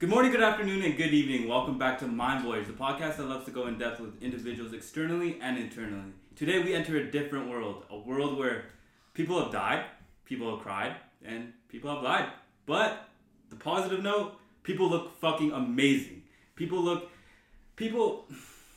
Good morning, good afternoon, and good evening. Welcome back to Mind Voyage, the podcast that loves to go in depth with individuals externally and internally. Today, we enter a different world, a world where people have died, people have cried, and people have lied. But the positive note, people look fucking amazing. People look, people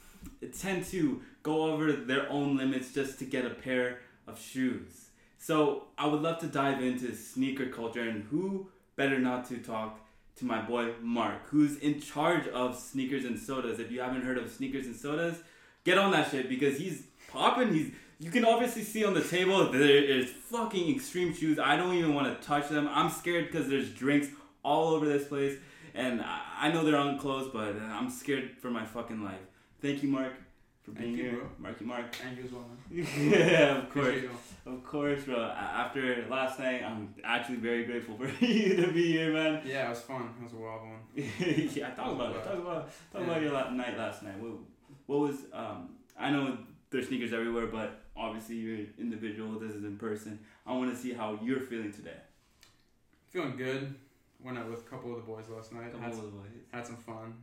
tend to go over their own limits just to get a pair of shoes. So, I would love to dive into sneaker culture, and who better not to talk to my boy Mark, who's in charge of sneakers and sodas. If you haven't heard of sneakers and sodas, get on that shit because he's popping. He's you can obviously see on the table there is fucking extreme shoes. I don't even want to touch them. I'm scared because there's drinks all over this place, and I, know they're unclosed, but I'm scared for my fucking life. Thank you, Mark, for being you, here. bro. Marky Mark. Thank you as well, man. yeah, of course. Of course, bro. After last night, I'm actually very grateful for you to be here, man. Yeah, it was fun. It was a wild one. yeah, talk about it. Talk about talk about Yeah. your la- night last night. What, what was um? I know there's sneakers everywhere, but obviously you're an individual. This is in person. I want to see how you're feeling today. Feeling good. Went out with a couple of the boys last night. Couple Had, of some, the boys. had some fun.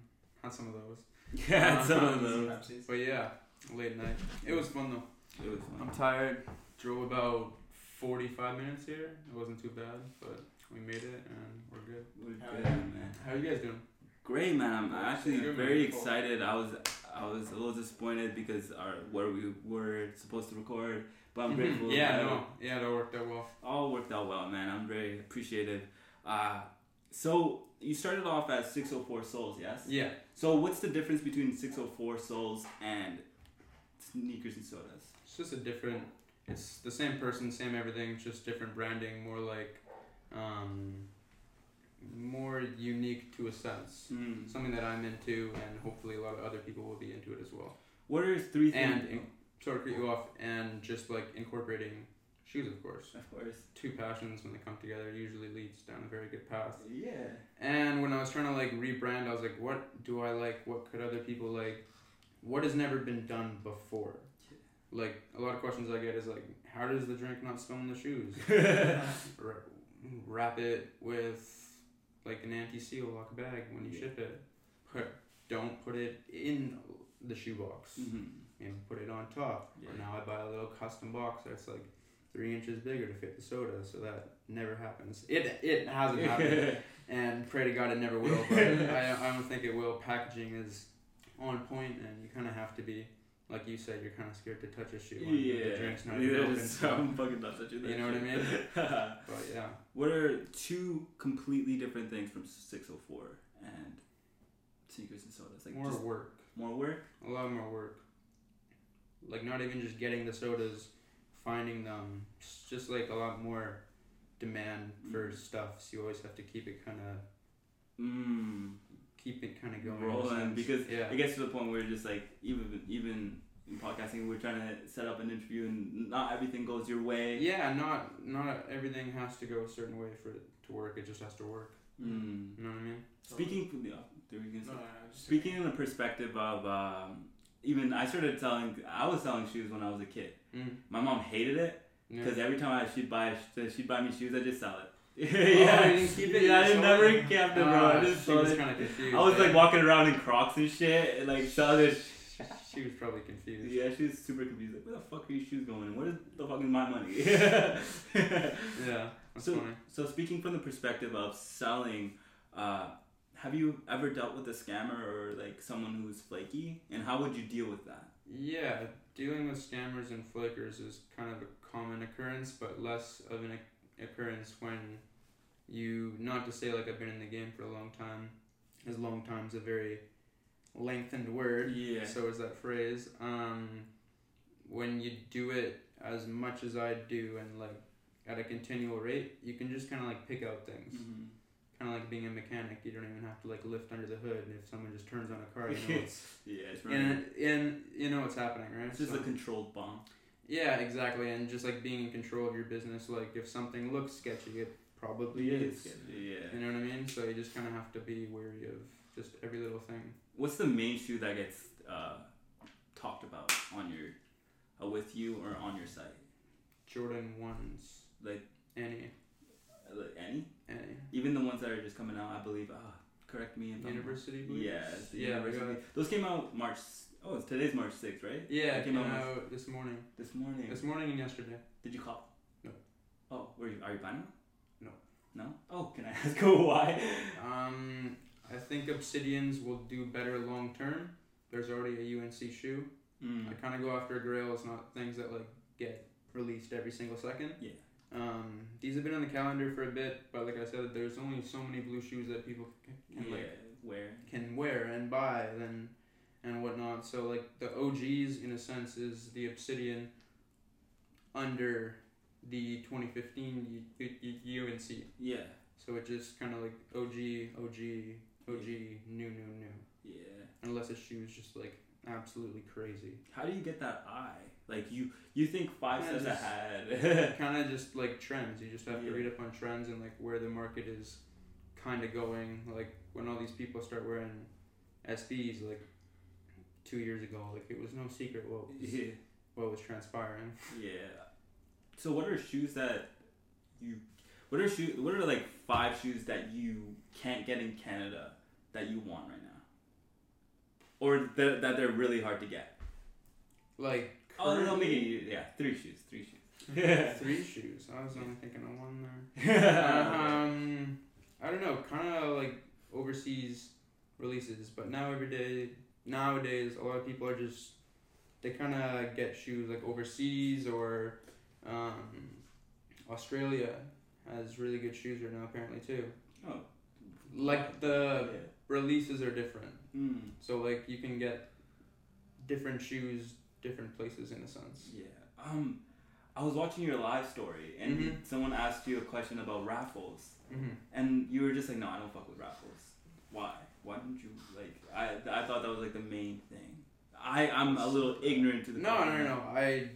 Had some of those. Yeah, Uh, some of those. But yeah, late night. It was fun though. It was fun. I'm tired. Drove about 45 minutes here. It wasn't too bad, but we made it and we're good. We're Hell good, man. How you guys doing? Great, man. I'm actually Good, man. very Cool. excited. I was I was a little disappointed because our where we were supposed to record, but I'm grateful. Yeah, that no. Yeah, that worked out well. all worked out well, man. I'm very appreciative. Uh, so you started off at 604 Souls, yes? Yeah. So what's the difference between 604 Souls and sneakers and sodas? It's just a different. It's the same person, same everything, just different branding, more like, um, more unique to a sense. Hmm. Something that I'm into, and hopefully a lot of other people will be into it as well. What are three things? And in, sorry to cut you off, and just like incorporating shoes, of course. of course. Two passions when they come together usually leads down a very good path. Yeah. And when I was trying to like rebrand, I was like, what do I like? What could other people like? What has never been done before? Like a lot of questions I get is like, how does the drink not spill in the shoes? Ra- wrap it with like an anti-seal lock bag when you Yeah. ship it. Put don't put it in the shoebox. hmm and put it on top. Yeah. Or now I buy a little custom box that's like three inches bigger to fit the soda, so that never happens. It it hasn't happened, and pray to God it never will. But I I don't think it will. Packaging is on point, and you kind of have to be. Like you said, you're kind of scared to touch a shoe yeah. the drink's not even yeah, open. So, I'm fucking not touching that You know what I mean? but yeah, what are two completely different things from 604 and sneakers and sodas? Like more just work. more work? A lot more work. Like not even just getting the sodas, finding them. It's just like a lot more demand for stuff. So you always have to keep it kind of Mm. keep it kind of going. rolling because yeah, it gets to the point where just like even even in podcasting we're trying to set up an interview and not everything goes your way. yeah, not not everything has to go a certain way for it to work. It just has to work. Mm. You know what I mean? Speaking from the there we. No, no, no, Speaking in the perspective of um, even I started selling I was selling shoes when I was a kid. Mm. My mom hated it Yeah. because every time I she'd buy she'd buy me shoes I just sell it. Oh, you didn't keep it? Yeah, I never kept it, bro. Ah, I just sold was it. kind of confused. I was like walking around in Crocs and shit, and like selling. She was probably confused. Yeah, she was super confused. Like, where the fuck are your shoes going? Where the fuck is my money? Yeah, So- funny. so speaking from the perspective of selling, uh, have you ever dealt with a scammer or like someone who's flaky, and how would you deal with that? Yeah, dealing with scammers and flakers is kind of a common occurrence, but less of an oc- occurrence when you, not to say like I've been in the game for a long time, as long time's a very lengthened word, Yeah. so is that phrase. Um, when you do it as much as I do and like at a continual rate, you can just kind of like pick out things. Mhm. Kind of like being a mechanic, you don't even have to like lift under the hood, and if someone just turns on a car, you know it's yeah, it's and and you know what's happening, right? It's just So- a controlled bomb. yeah, exactly, and just like being in control of your business. Like if something looks sketchy, it probably Yeah, is. yeah. You know what I mean? So you just kind of have to be wary of just every little thing. What's the main shoe that gets uh, talked about on your, uh, with you or on your site? Jordan ones, Like, any, like any? any. Even the ones that are just coming out, I believe. Uh, Correct me if I'm University Blues. Yeah, yeah, University. got- Those came out March. Oh, it's today's March sixth, right? Yeah, it came came out March- out this morning. this morning. This morning and yesterday. Did you call? No. Oh, were you? Are you buying them? No. No. Oh, can I ask why? Um, I think Obsidians will do better long term. There's already a UNC shoe. Mm. I kind of go after grails, not things that like get released every single second. Yeah. Um, these have been on the calendar for a bit, but like I said, there's only so many blue shoes that people can, can yeah. like Where? can wear and buy and and whatnot. So like the OGs in a sense is the Obsidian under the 2015 U- U- UNC. Yeah. So it just kind of like OG, OG, OG, new, new, new. Yeah. Unless shoe is just like absolutely crazy. How do you get that eye? Like you, you think five Kinda steps just- ahead. kind of just like trends. You just have Yeah. to read up on trends and like where the market is kind of going. Like when all these people start wearing SBs, like two years ago, like it was no secret what was, yeah. what was transpiring. Yeah. So what are shoes that you? What are shoe? What are like five shoes that you can't get in Canada that you want right now? Or that, that they're really hard to get. Like Oh no, no, currently- maybe yeah, three shoes, three shoes. three shoes. I was only thinking of one there. um, I don't know, kind of like overseas releases, but now every day nowadays a lot of people are just they kind of get shoes like overseas or um, Australia has really good shoes right now apparently too. oh. Like the yeah. releases are different, Mm, so like you can get different shoes different places in a sense. yeah. Um, I was watching your live story and Mhm. someone asked you a question about raffles. Mm-hmm. And you were just like, no, I don't fuck with raffles. Why? Why didn't you like? I I thought that was like the main thing. I I'm a little ignorant to the. No, no, no, no. I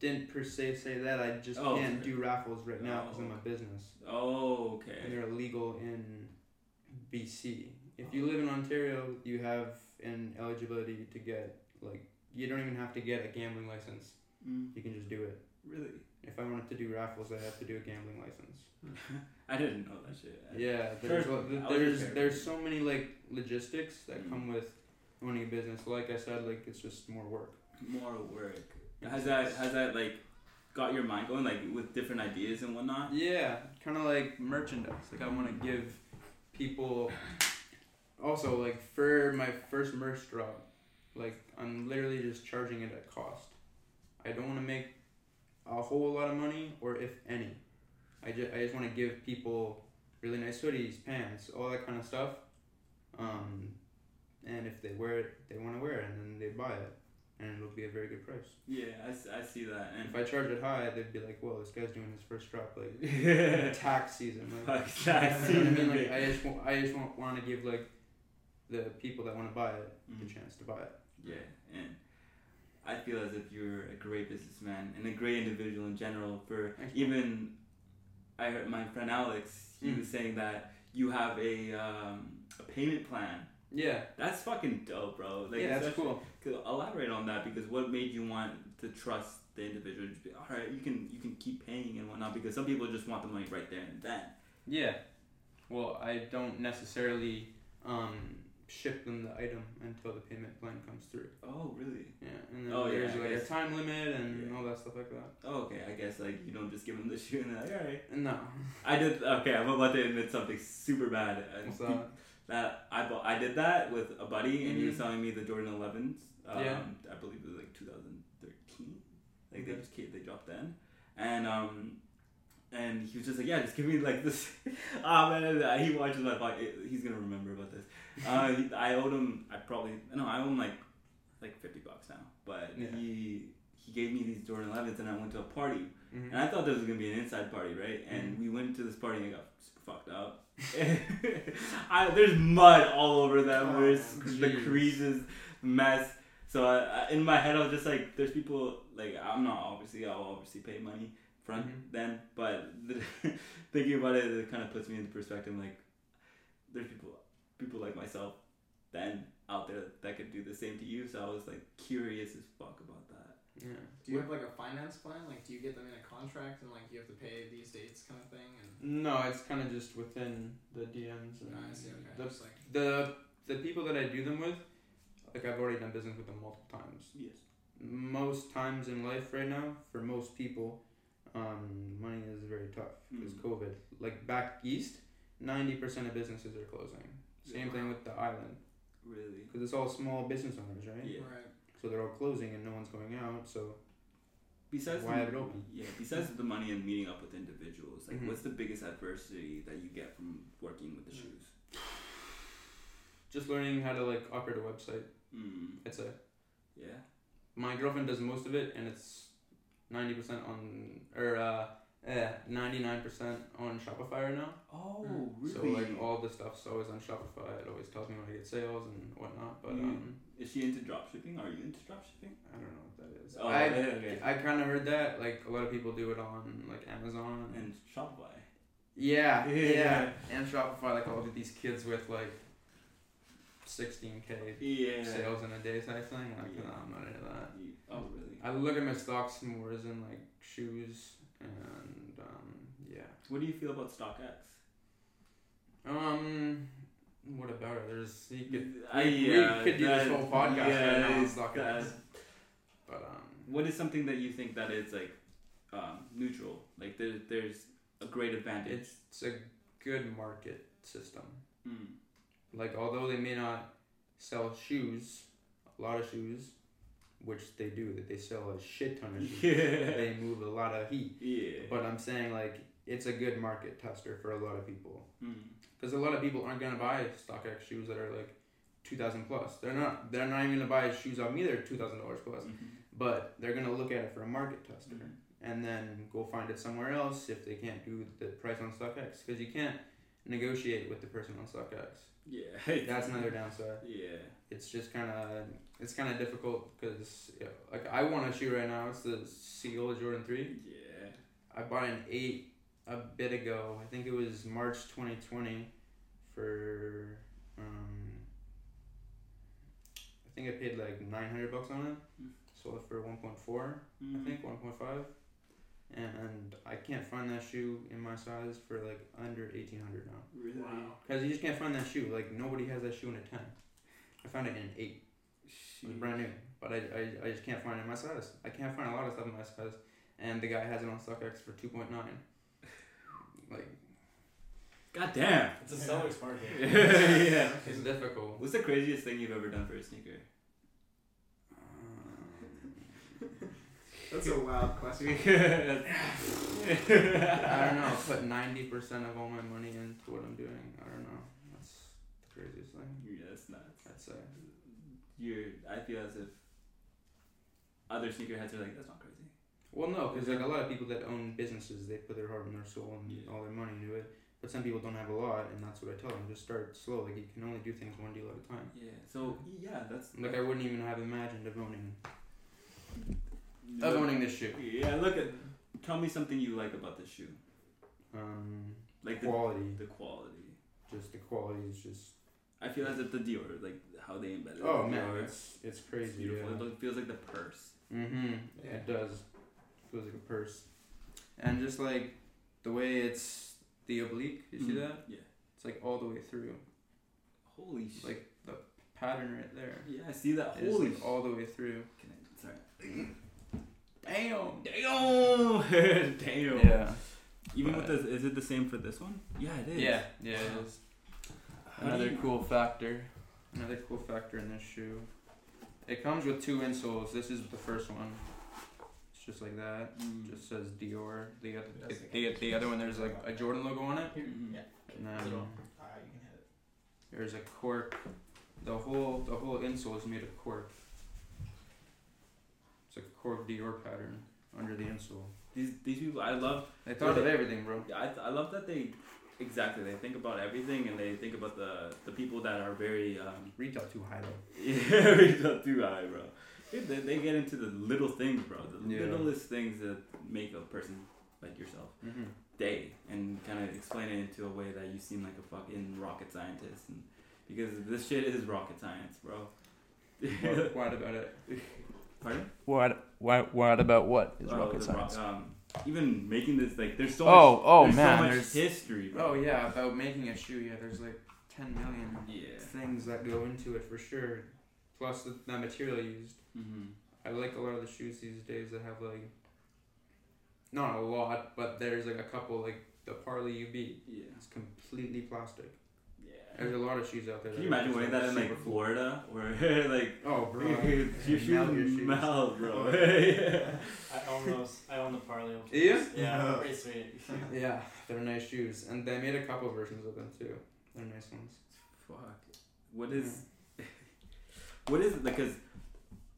didn't per se say that. I just Oh, can't okay. do raffles right now because Oh. of my business, Oh, and okay. they're illegal in BC. If you live in Ontario, you have an eligibility to get like you don't even have to get a gambling license. Mm, You can just do it. really? If I wanted to do raffles, I have to do a gambling license. I didn't know that shit. Yeah, there's Sure. a- I there's there's so many like logistics that Mm. come with owning a business. Like I said, like it's just more work. More work. Has that has that like got your mind going like with different ideas and whatnot? Yeah, kind of like merchandise. Like I want to give people. Also, like for my first merch drop, like I'm literally just charging it at cost. I don't want to make a whole lot of money, or if any. I just I just want to give people really nice hoodies, pants, all that kind of stuff. Um, and if they wear it, they want to wear it, and then they buy it, and it'll be a very good price. Yeah, I, I see that. If I charge it high, they'd be like, "Well, this guy's doing his first drop like tax season." Like, fuck tax what I mean? season. Like, I just want, I just want, want to give like the people that want to buy it the Mhm. chance to buy it. Yeah, and I feel as if you're a great businessman and a great individual in general. For even, I heard my friend Alex. He Mm. was saying that you have a um, a payment plan. Yeah, That's fucking dope, bro. Like, yeah, that's cool. Could elaborate on that because what made you want to trust the individual? Be, all right, you can you can keep paying and whatnot because some people just want the money right there and then. Yeah. Well, I don't necessarily um, ship them the item until the payment plan comes through. Oh, really? Yeah, and then Oh, yeah, there's I like a time limit and Yeah. all that stuff like that. Oh, okay. I guess like you don't just give them the shoe and they're like, all right. No, I did. Okay, I'm about to admit something super bad. What's that? that I bought, I did that with a buddy, and he was selling me the Jordan 11s. Um, Yeah. I believe it was like 2013. Like they just came, they dropped then, and um, and he was just like, yeah, just give me like this. Ah man, uh, he watches my podcast. He's gonna remember about this. Uh, he, I owed him. I probably no, I owe him like like 50 bucks now. But Yeah. he he gave me these Jordan 11s, and I went to a party. Mhm. And I thought this was gonna be an inside party, right? And Mhm. we went to this party and I got super fucked up. I, there's mud all over them. Oh, there's the creases, mess. So I, I, in my head, I was just like, "There's people like I'm not obviously I'll obviously pay money front Mhm. then, but thinking about it, it kind of puts me into perspective. Like, there's people people like myself then out there that could do the same to you. So I was like curious as fuck about that. Yeah. Do you have like a finance plan? Like, do you get them in a contract and like you have to pay these dates kind of thing? And No, it's kind of just within the DMs and no, I see. Okay. the Just like the the people that I do them with. Like I've already done business with them multiple times. Yes. Most times in life right now, for most people, um, money is very tough because Mm. COVID. Like back east, ninety percent of businesses are closing. Same thing with the island Really? because it's all small business owners, right? Yeah. right. So they're all closing and no one's going out. So Besides Why the, have it open? Yeah. Besides the money and meeting up with individuals, like Mhm. what's the biggest adversity that you get from working with the Mm. shoes? just learning how to like operate a website. Mm. I'd say Yeah. my girlfriend does most of it, and it's ninety percent on or uh, eh, ninety nine percent on Shopify right now. Oh, Mm. really? So like all the stuff's always on Shopify. It always tells me when I get sales and whatnot. But You- um, Is she into dropshipping? Are you into dropshipping? I don't know what that is. Oh, I okay. I kind of heard that like a lot of people do it on like Amazon And Shopify. yeah, Yeah. yeah and Shopify like all of these kids with like sixteen k Yeah. sales in a day type thing. Like Yeah. no, I'm not into that. You- oh, really? I look at my stocks more as in like shoes and um yeah. What do you feel about StockX? Um, what about it? There's you could I, we yeah, could do this that- whole podcast yeah, right now on StockX. that- But um, What is something that you think that is like um, neutral? Like there, there's a great advantage. it's, it's a good market system. Mm. Like although they may not sell shoes, a lot of shoes, which they do, that they sell a shit ton of shoes. Yeah. They move a lot of heat. Yeah. But I'm saying like it's a good market tester for a lot of people. Mm. Because a lot of people aren't gonna buy StockX shoes that are like two thousand plus. They're not. They're not even gonna buy shoes off me. They're two thousand dollars plus. Mhm. But they're gonna look at it for a market tester, Mhm. and then go find it somewhere else if they can't do the price on StockX. Because you can't negotiate with the person on StockX. Yeah. That's another downside. Yeah. It's just kind of it's kind of difficult because yeah, like I want a shoe right now. It's the Seal Jordan Three. Yeah. I bought an eight a bit ago. I think it was March 2020 for um I think I paid like 900 bucks on it. Mm. Sold it for 1.4, Mm. I think 1.5. And I can't find that shoe in my size for like under 1800 now. Really. Wow. Cuz you just can't find that shoe. Like nobody has that shoe in a 10. I found it in an 8. It was brand new, but I, I, I just can't find it in my size. I can't find a lot of stuff in my size, and the guy has it on StockX for two point nine. Like God damn. It's a seller's market. yeah. it's difficult. What's the craziest thing you've ever done for a sneaker? That's a wild question. I don't know. Put ninety percent of all my money into what I'm doing. I don't know. That's the craziest thing. Yeah, that's nuts. I'd say. You're. I feel as if other sneakerheads are like, that's not crazy. Well, no, because like a lot of people that own businesses, they put their heart and their soul and Yeah. all their money into it. But some people don't have a lot, and that's what I tell them. Just start slow. Like you can only do things one deal at a time. Yeah. So yeah, that's Like I wouldn't even have imagined of owning Look- of owning this shoe. Yeah, look at. Tell me something you like about this shoe. Um, Like quality. the quality. Just the quality is just. I feel as if the Dior, like how they embedded. It. Oh the man, Dior, it's it's it's crazy. beautiful. It Yeah. look- feels like the purse. Mm-hmm. Yeah. It does. Feels like a purse. And just like the way it's the oblique, you see Mhm. that? Yeah. It's like all the way through. Holy shit. Like the pattern right there. yeah, I see that. It's Holy like all the way through. Can I, sorry. Damn. Damn. Damn. Yeah. Even But- with this, is it the same for this one? Yeah, it is. Yeah. Yeah. It is. Another you- cool factor. Another cool factor in this shoe. It comes with two insoles. This is the first one. It's just like that. Mm. Just says Dior. The other, That's the, the other one, there's like a Jordan logo on it. Here, Mhm. yeah. And then Little. Ah, you can hit it. there's a cork. The whole the whole insole is made of cork. It's like a Dior pattern under the insole. These these people, I love. They thought of everything, bro. I I love that they exactly they think about everything and they think about the the people that are very um Retail too high though. yeah we don't too high, bro. Dude, They, they get into the little things, bro. The Yeah. littlest things that make a person like yourself Mm-hmm. day and kind of explain it into a way that you seem like a fucking rocket scientist and because this shit is rocket science, bro. What, what about it? Pardon? What? What? What about what is Oh, rocket the rock- science? Um, even making this like there's so Oh, much. oh, there's man, so much there's- history. Bro. Oh yeah, about making a shoe. Yeah, there's like ten million Yeah. things that go into it for sure. Plus the, the material used. Mm-hmm. I like a lot of the shoes these days that have like, not a lot, but there's like a couple like the Parley UB. Yeah. It's completely plastic. Yeah. There's a lot of shoes out there. Can you imagine wearing that in like cool. Florida, where like Oh, bro. your Melt your shoes shoes. melt, bro? Yeah. I own those. I own the Parley. Ultras. Yeah? Yeah, pretty sweet. Yeah, they're nice shoes, and they made a couple versions of them too. They're nice ones. Fuck. What is? what is because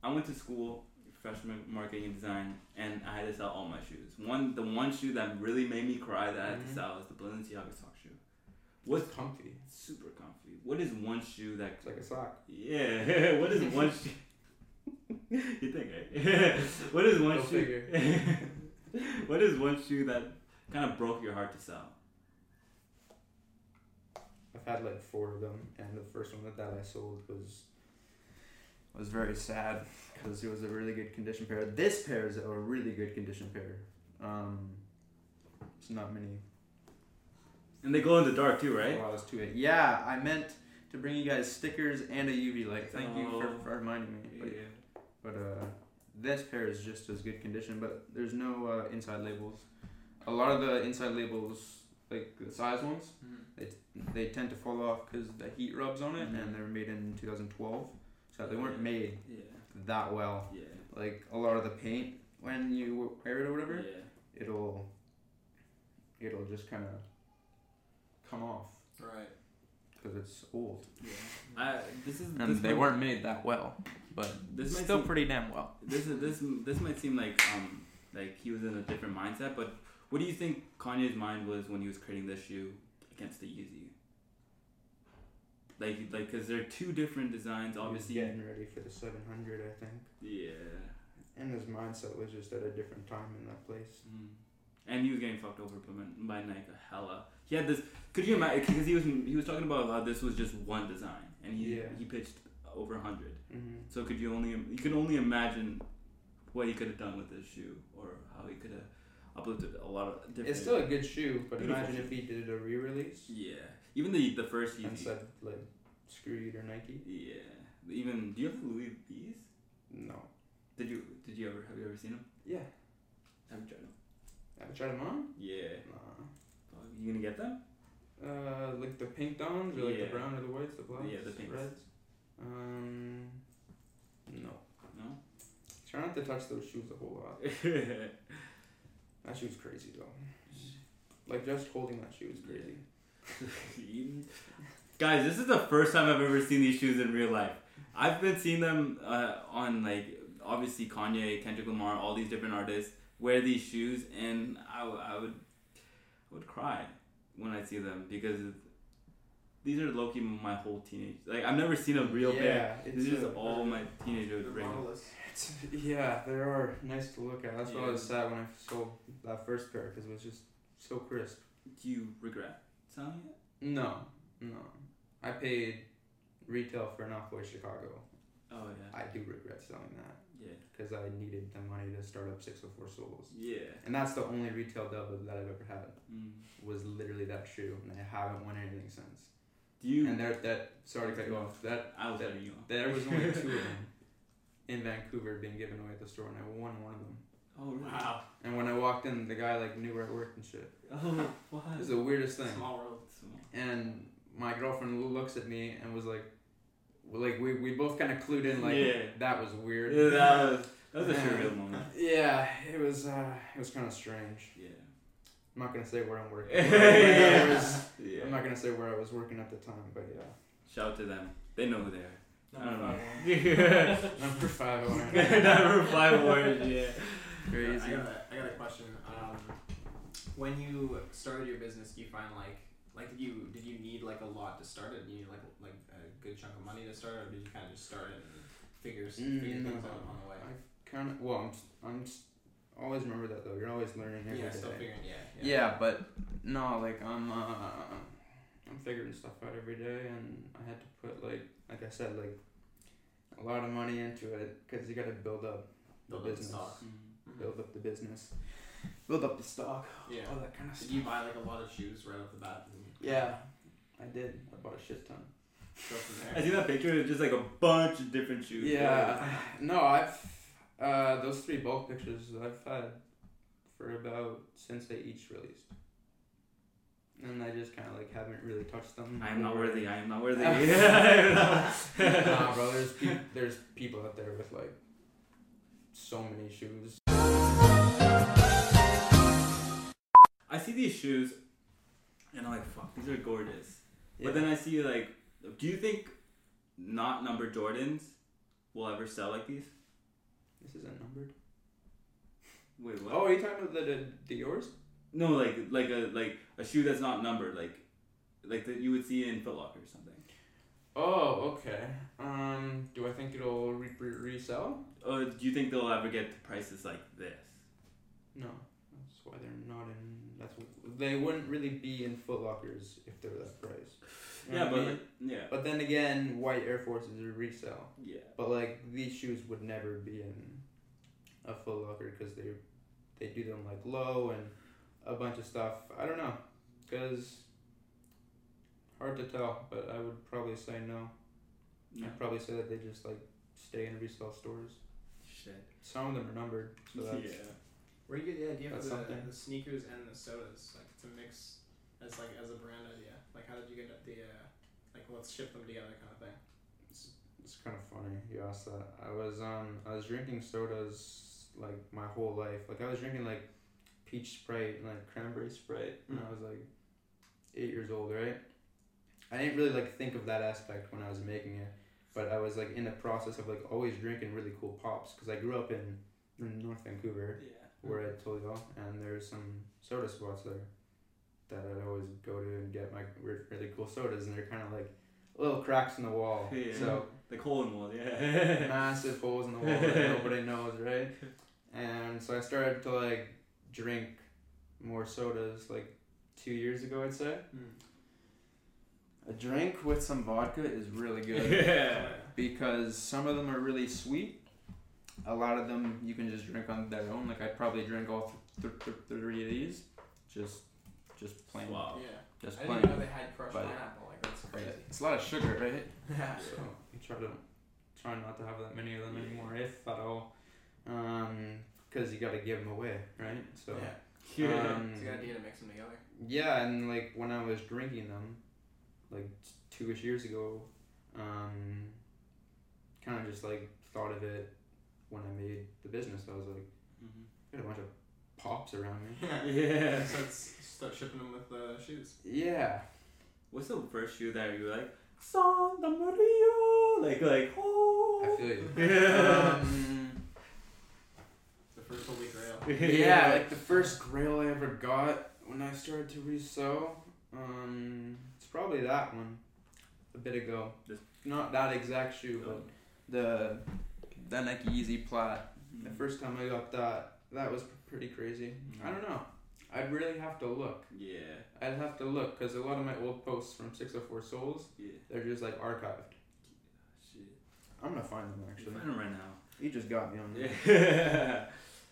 I went to school freshman marketing and design, and I had to sell all my shoes. One, the one shoe that really made me cry that I had to Mhm. sell is the Balenciaga sock shoe. What's What's comfy? super comfy? What is one shoe that? It's like a sock. Yeah. what is one shoe? you think, right? what is one Go shoe? what is one shoe that kind of broke your heart to sell? I've had like four of them, and the first one that, that I sold was was very sad because it was a really good condition pair. This pair is a really good condition pair. Um, it's not many And they glow in the dark too, right? Wow, to it. Yeah, I meant to bring you guys stickers and a UV light. Thank you Oh. for, for reminding me. But, but uh, this pair is just as good condition, but there's no uh, inside labels. A lot of the inside labels, like the size ones, they tend to fall off because the heat rubs on it, Mhm. and they were made in 2012, so they weren't made Yeah. that well. Yeah. Like a lot of the paint when you wear it or whatever, Yeah. it'll it'll just kind of come off Right. because it's old. Yeah. I, this is And this they might, weren't made that well, but This might still seem, pretty damn well. this is this this might seem like um like he was in a different mindset, but what do you think Kanye's mind was when he was creating this shoe against the Yeezy? Like like because they're two different designs, obviously. He was getting ready for the 700, I think. Yeah. And his mindset was just at a different time in that place. Mm. And he was getting fucked over by, by Nike hella. He had this. Could you imagine? Because he was he was talking about how this was just one design, and he Yeah. he pitched over a hundred. Mm-hmm. So could you only you can only imagine what he could have done with this shoe, or how he could have uplifted a lot of different. It's still a good shoe, but imagine shoe. if he did a re-release yeah. Even the the first and said like, "Screw you to Nike." Yeah. Even do you have the Louis V's? No. Did you did you ever have you ever seen them? Yeah. Have you tried them? Have you tried them on? Yeah. Nah. You gonna get them? Uh, like the pink dons, or like Yeah. the brown or the whites, the blacks, Yeah, the pinks. reds. Um, no. No. Try not to touch those shoes a whole lot. That shoe's crazy though. Like just holding that shoe is crazy. Guys, this is the first time I've ever seen these shoes in real life. I've been seeing them uh, on like obviously Kanye, Kendrick Lamar, all these different artists wear these shoes, and I, w- I would would cry when I see them because these are Loki my whole teenage. Like I've never seen a real pair. yeah, This is all my teenager They're bring. marvelous. It's, yeah, they are nice to look at. That's why I was Yeah. sad when I sold that first pair because it was just so crisp. Do you regret selling it? No, no. I paid retail for an Off-White Chicago. Oh yeah. I do regret selling that Yeah. because I needed the money to start up 604 Souls. Yeah. And that's the only retail dub that I've ever had Mm. was literally that shoe, and I haven't won anything since. Do you? And there, that sorry to cut you off. That I was that- you off. there was only two of them in Vancouver being given away at the store, and I won one of them. Oh really? Wow. And when I walked in, the guy like knew where I worked and shit. Oh what? This is the weirdest thing. Small world. And my girlfriend looks at me and was like, well, like we, we both kind of clued in like Yeah. that was weird. Yeah, that was that was a Yeah. surreal moment. Yeah, it was uh, it was kind of strange. Yeah. I'm not gonna say where I'm working. Yeah. I was- Yeah. I'm not gonna say where I was working at the time, but yeah. Shout out to them. They know who they are. I don't Number know. five one. Number five. oh, Number five warriors. Yeah. I got a, I got a question. Um, when you started your business, do you find like like did you did you need like a lot to start it? Did you need like like a good chunk of money to start, it, or did you kind of just start it and figure s- figure Mm, things no. out on the way? I kind of well, I'm, s- I'm s- always remember that though. You're always learning every day. yeah, still figuring. Yeah. Yeah, Yeah, but no, like I'm uh, I'm figuring stuff out every day, and I had to put like like I said like a lot of money into it because you got to build up Build the up the business. Mm-hmm. build up the business, build up the stock, Yeah. all that kind of Did stuff. you buy like a lot of shoes right off the bat? And Yeah, I did. I bought a shit ton. I see that picture. It's just like a bunch of different shoes. Yeah, no, I've uh, those three bulk pictures I've had for about since they each released, and I just kind of like haven't really touched them. I am not worthy. I am not worthy. nah, bro. There's peop there's people out there with like so many shoes. I see these shoes, and I'm like, fuck, these are gorgeous. Yeah. But then I see like, do you think not numbered Jordans will ever sell like these? this isn't numbered. Wait, what? Oh, are you talking about the the, the yours? No, like like a like a shoe that's not numbered, like like that you would see in Foot Locker or something. Oh, okay. Um, do I think it'll re- re- resell? Or do you think they'll ever get to prices like this? No, that's why they're not in. That's they wouldn't really be in Foot Lockers if they're that price. You know yeah, I but mean? yeah, but then again, white Air Forces are resell. yeah. But like these shoes would never be in a Foot Locker because they they do them like low and a bunch of stuff. I don't know, cause hard to tell. But I would probably say no. No. I'd probably say that they just like stay in resale stores. Shit. Some of them are numbered, so that's yeah. Where do you get the idea for the, the sneakers and the sodas, like to mix as like as a brand idea? Like how did you get the uh, like let's ship them together kind of thing? It's kind of funny you asked that. I was um I was drinking sodas like my whole life. Like I was drinking like peach sprite and like cranberry sprite when I was like eight years old, right? I didn't really like think of that aspect when I was making it, but I was like in the process of like always drinking really cool pops because I grew up in, in North Vancouver Yeah. Where hmm. I told y'all, and there's some soda spots there that I'd always go to and get my really cool sodas, and they're kind of like little cracks in the wall. Yeah. So the hole in wall, yeah. massive holes in the wall that nobody knows, right? And so I started to like drink more sodas like two years ago, I'd say. Hmm. A drink with some vodka is really good yeah. because some of them are really sweet. A lot of them you can just drink on their own. Like I'd probably drink all th- th- th- three of these, just just plain, Wow. Yeah. just I plain. didn't know they had crushed But- pineapple. Like that's Yeah, crazy. It's a lot of sugar, right? Yeah. So you try to try not to have that many of them anymore, if at all, because you got to give them away, right? So yeah. Yeah. um, It's a good idea to mix them together. yeah, and like when I was drinking them, like two-ish years ago, um, kind of just like thought of it when I made the business. I was like, Mhm. I got a bunch of pops around me. Yeah. So let's start shipping them with the shoes. Yeah, What's the first shoe that you were like, Santa Maria? Like, like, oh. I feel you. Yeah. Um, The first holy grail. yeah, like the first grail I ever got when I started to resew. Um, it's probably that one, a bit ago. This- Not that exact shoe, but the the Nike Yeezy Plat. The first time I got that, that was pretty crazy. I don't know. I'd really have to look. Yeah. I'd have to look because a lot of my old posts from 604 Souls, Yeah. they're just like archived. Shit. I'm gonna find them You're actually. finding right now. You just got me on that. Yeah.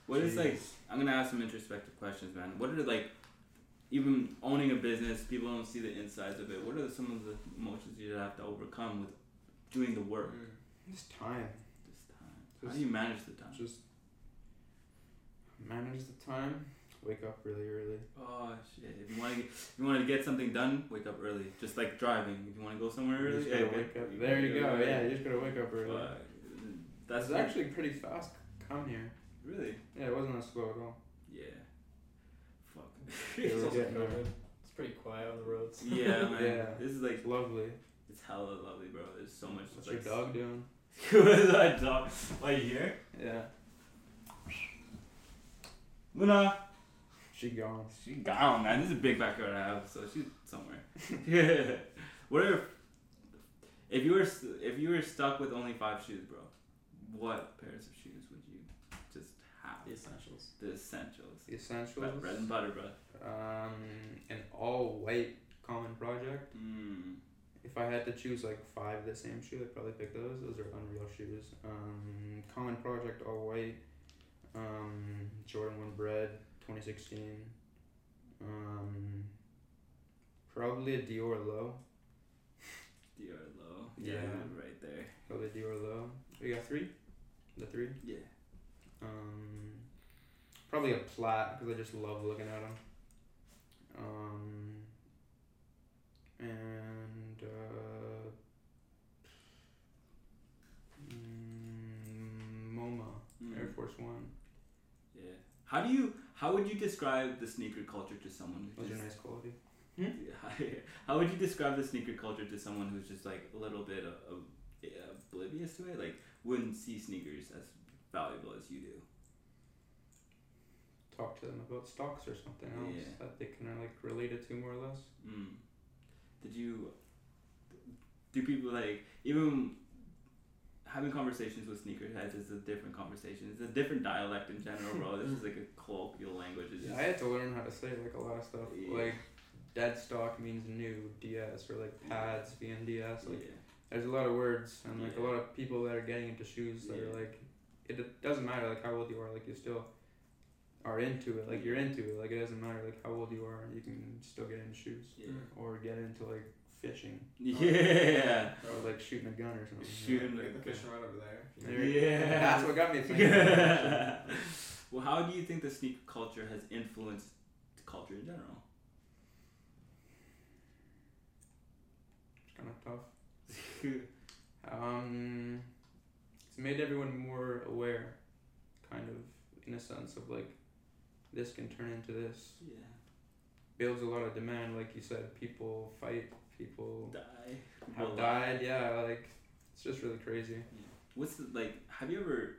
what is like? I'm gonna ask some introspective questions, man. What are like, even owning a business, people don't see the insides of it. What are some of the emotions you have to overcome with doing the work Mm. It's time. This time? How do you manage the time? Just manage the time. Wake up really early. Oh shit! If you want to, if you want to get something done, wake up early. Just like driving. If you want to go somewhere You early, just yeah, gotta wake up. There you go. Yeah, you just gotta wake up early. Fuck. That's That's actually pretty fast. Come here. really. Yeah, it wasn't that slow at all. Yeah. Fuck. It's we're also getting. COVID. It's pretty quiet on the roads. yeah, man. Yeah. This is like It's lovely. it's hella lovely, bro. There's so much. What's like, your dog doing? what is that dog? Why you here? Yeah, Luna. she gone. She gone, man. This is a big backyard I have, so she's somewhere. yeah. What if if you were if you were stuck with only five shoes, bro? What pairs of shoes would you just have? The essentials. The essentials. The essentials. Bread, bread and butter, bro. Um, an all white common project. Mm. If I had to choose like five of the same shoe, I'd probably pick those. Those are unreal shoes. Um, common project all white. Um, Jordan One Bread, 2016. Um, probably a Dior Low. Dior low. Yeah. right there. Probably a Dior Low. We got three. The three. Yeah. Um, probably a Plat because I just love looking at them. Um, and MoMA Mm. Air Force One. Yeah. How do you? How would you describe the sneaker culture to someone who's Those are nice quality. How would you describe the sneaker culture to someone who's just like a little bit of, of yeah, oblivious to it? Like wouldn't see sneakers as valuable as you do. Talk to them about stocks or something else Yeah. that they can like relate it to more or less. Mm. Did you? Do people like even having conversations with sneakerheads is a different conversation. It's a different dialect in general, bro. this is like a colloquial language. It's Yeah, just, I had to learn how to say like a lot of stuff. Yeah. Like dead stock means new DS or like pads being DS. Like yeah. there's a lot of words and like a lot of people that are getting into shoes that are like it, doesn't matter like how old you are like you still are into it like you're into it like it doesn't matter like how old you are you can still get into shoes Yeah. or get into like fishing Yeah. or like shooting a gun or something Shooting Like the fishing rod over there. There- Yeah. that's what got me thinking yeah. well, how do you think the sneaker culture has influenced culture in general? it's kind of tough um it's made everyone more aware kind of in a sense of like this can turn into this yeah. builds a lot of demand like you said people fight people Die. have died yeah like it's just really crazy What's the, like? Have you ever?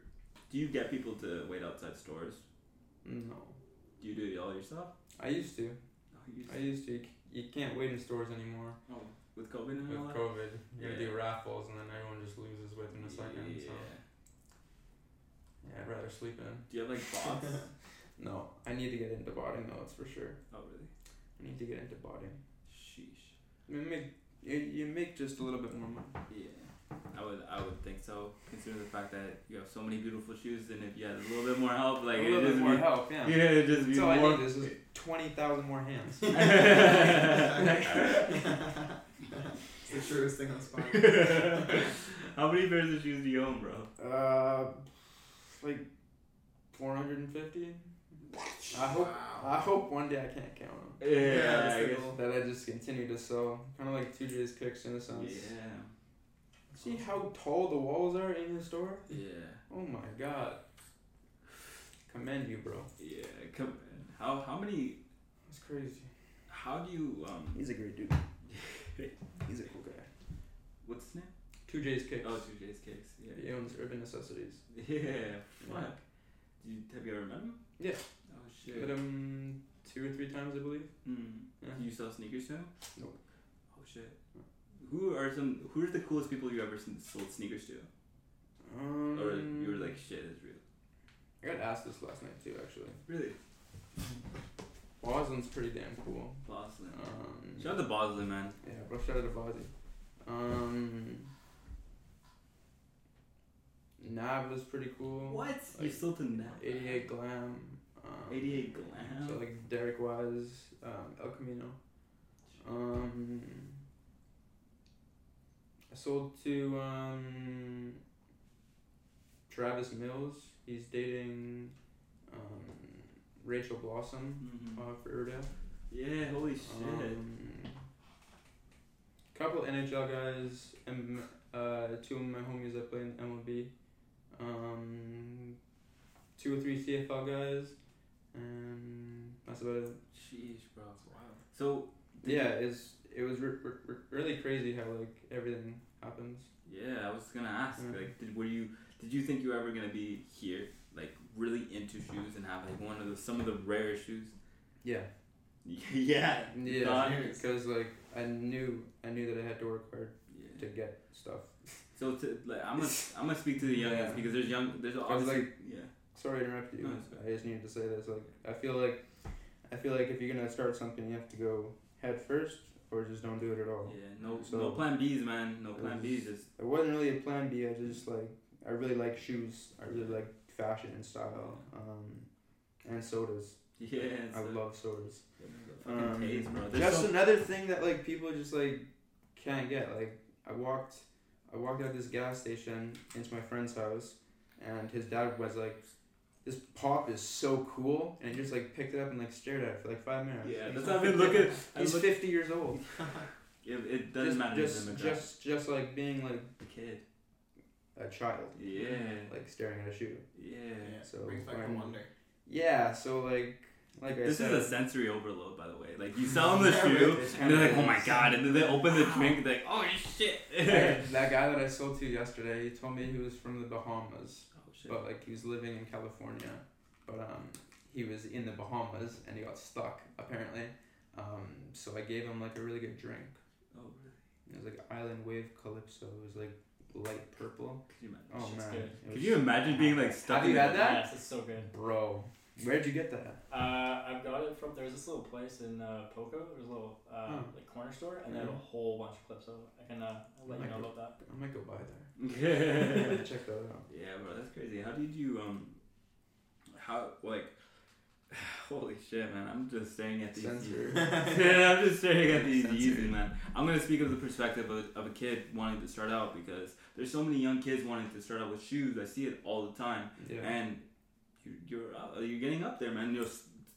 Do you get people to wait outside stores? no Do you do it all yourself? i used to Oh, you i used to you can't wait in stores anymore oh, with COVID and all with that. covid gonna Yeah. do raffles and then everyone just loses within a second Yeah. so yeah i'd rather sleep in Do you have like bots? no i need to get into botting though that's for sure oh really? i need to get into botting you make you, you make just a little bit more money Yeah. I would I would think so, considering the fact that you have so many beautiful shoes, and if you had a little bit more help, like a little bit more be, help yeah, yeah, it'd just be that's all more. i need is 20000 more hands It's the truest thing on Spotify. How many pairs of shoes do you own, bro? Uh, like four hundred and fifty. I hope. Wow. I hope one day I can't count them. Yeah, that's I guess. That I just continue to sell, kind of like two J's kicks in a sense. Yeah. See how tall the walls are in the store? Yeah. Oh my god. Commend you, bro. Yeah. Come. on. How how many? That's crazy. How do you um? He's a great dude. He's a cool guy. What's his name? Two J's kicks. Oh, two J's cakes. Yeah. He owns Urban Necessities. Yeah. Fuck. Do you, have you ever met him? Yeah. Shit. Met him two or three times, I believe. Mm. Yeah. Do you sell sneakers to him? Nope. Oh shit. Who are some? Who are the coolest people you ever seen, sold sneakers to? Um, Or you were like, shit, it's real. I got asked this last night too, actually. Really? Boslen's pretty damn cool. Bosley. Um, Shout out to Bosley, man. Yeah, bro, shout out to Bozzy. Um, Nav was pretty cool. What? you Like, sold to now? 88 Glam. Um, 88 Glam. So like Derek Wise, um, El Camino. Um, I sold to um, Travis Mills. He's dating um, Rachel Blossom Mhm. uh, for Urdale. Yeah, holy shit. Um, couple NHL guys and uh, two of my homies that play in MLB. Um, two or three CFL guys, and that's about it. Sheesh, bro. Wow. So, Yeah, it's it was re- re- re- really crazy how like everything happens. Yeah, I was gonna ask. Mhm. Like, did were you? Did you think you were ever gonna be here, like really into shoes and have like one of the some of the rare shoes? Yeah, yeah. yeah, because like I knew I knew that I had to work hard to get stuff. So to, like, I'm gonna I'm gonna speak to the young Yeah. because there's young there's obviously like- yeah Sorry to interrupt you. No. I just needed to say this. Like, I feel like, I feel like if you're gonna start something, you have to go head first, or just don't do it at all. yeah no So- no plan B's man no plan B's just It wasn't really a plan B. I just like, I really like shoes. I really like fashion and style, um, and sodas. Yeah, I like- love sodas. Um. Just so- another thing that like people just like can't get. Like I walked, I walked out this gas station into my friend's house, and his dad was like, "This pop is so cool," and he just like picked it up and like stared at it for like five minutes. Yeah, He's that's not what I've been 50 looking. He's look, fifty years old. it, it doesn't just, matter. Just, the demographic. just, just like being like a kid. a child, Yeah. like staring at a shoe. Yeah. Yeah, So brings back the wonder. Yeah. So like, like I This said, is a sensory overload, by the way. Like you sell them the shoe, and they're like, "Oh my god!" And then they open the drink, and they're like, "Oh shit!" that that guy that I sold to yesterday, he told me he was from the Bahamas. Shit. but like he was living in California, but um he was in the Bahamas and he got stuck apparently. Um, so I gave him like a really good drink. Oh really? It was like Island Wave Calypso. It was like light purple. Could you imagine? Oh man, good. It Could you imagine being like stuck? Have in you the- had that? Yes, it's so good. bro? Where'd you get that? Uh, I've got it from there's this little place in uh, Poco. There's a little uh, Huh. like corner store, and they have a whole bunch of clips. So I can uh, I'll let you know Like about that. I might go by there. Yeah. Check that out. Yeah, bro, that's crazy. How did you um? How like? Holy shit, man! I'm just staring at these. Censor. yeah, I'm just staring at these Censored. Man. I'm gonna speak of the perspective of, of a kid wanting to start out because there's so many young kids wanting to start out with shoes. I see it all the time, Yeah. and you, you're up, you're getting up there, man. You're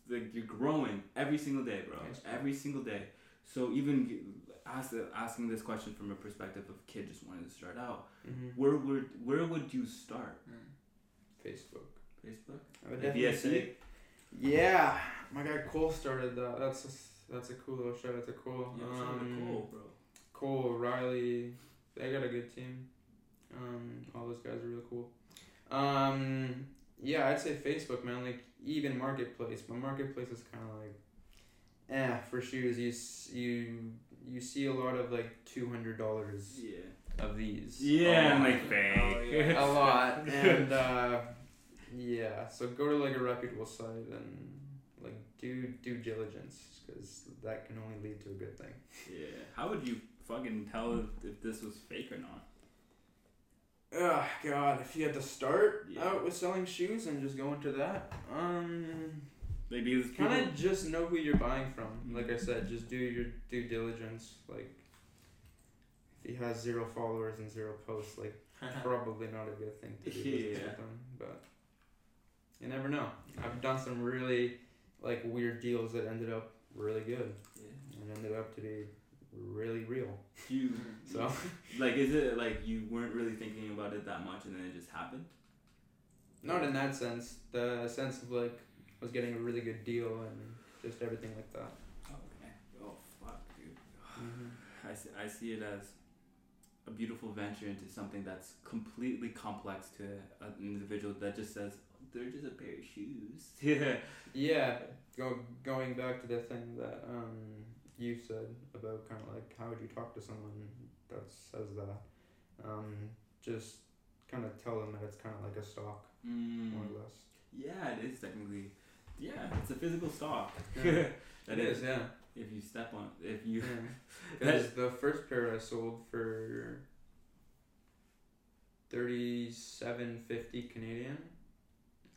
like you're growing every single day, bro. Thanks, bro. Every single day. So even g- ask, asking this question from a perspective of a kid just wanting to start out, hmm where would where would you start? Facebook. Facebook. I would Like definitely say. Yeah, my guy Cole started that. That's a, that's a cool little shout out to Cole. Yeah, shout out to Um, Cole, bro. Cole, Riley, they got a good team. Um, all those guys are really cool. Um, yeah, I'd say Facebook, man. Like even Marketplace, but Marketplace is kind of like, eh, for shoes. You you you see a lot of like two hundred dollars Yeah. of these. Yeah, I'm online. like fake. a lot, and uh, yeah. So go to like a reputable site and like do due diligence because that can only lead to a good thing. yeah. How would you fucking tell if, if this was fake or not? Oh God! If you had to start Yeah. out with selling shoes and just go into that, um, maybe kind of just know who you're buying from. Like I said, just do your due diligence. Like, if he has zero followers and zero posts, like probably not a good thing to do business Yeah. with them. But you never know. I've done some really like weird deals that ended up really good yeah. and ended up to be really real. you So like is it like you weren't really thinking about it that much and then it just happened? not in that sense. The sense of like I was getting a really good deal and just everything like that. Okay. Oh fuck, dude. Mm-hmm. I see, I see it as a beautiful venture into something that's completely complex to an individual that just says they're just a pair of shoes. Yeah. Yeah, go going back to the thing that um you said about kind of like how would you talk to someone that says that, um just kind of tell them that it's kind of like a stock Mm. more or less. Yeah, it is technically. Yeah, it's a physical stock. Yeah. that it is. is, yeah. If you step on, if you. Because the first pair I sold for thirty seven fifty Canadian.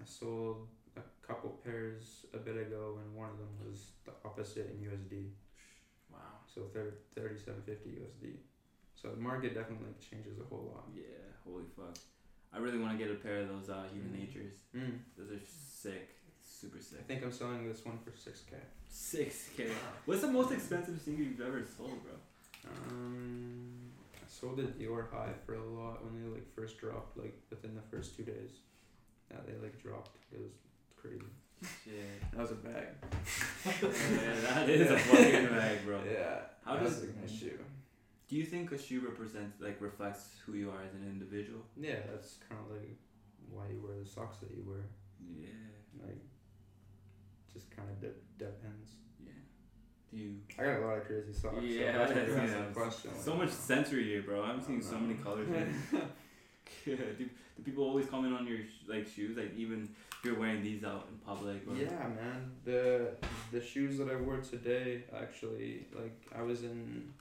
I sold a couple pairs a bit ago, and one of them was the opposite in USD. So thir- thirty seven fifty USD. So the market definitely changes a whole lot. Yeah, holy fuck. I really want to get a pair of those uh, human Mm. natures. Mm. Those are sick. Super sick. I think I'm selling this one for six k. 6K. What's the most expensive sneaker you've ever sold, bro? Um, I sold a Dior High for a lot when they like first dropped, like within the first two days. Yeah, they like dropped. It was crazy. Shit. That was a bag. yeah, that is a fucking bag, bro. Yeah. How does- was a shoe? Do you think a shoe represents, like, reflects who you are as an individual? Yeah, that's kind of like why you wear the socks that you wear. Yeah. Like, just kind of de- depends. Yeah. Do you. I got a lot of crazy socks. Yeah, so that's why that's- you're yeah. question. So like, much sensory here, bro. I'm seeing so many colors. man. yeah. Do, do people always comment on your sh- like shoes? Like even if you're wearing these out in public? Or, Yeah, man. The the shoes that I wore today, actually, like I was in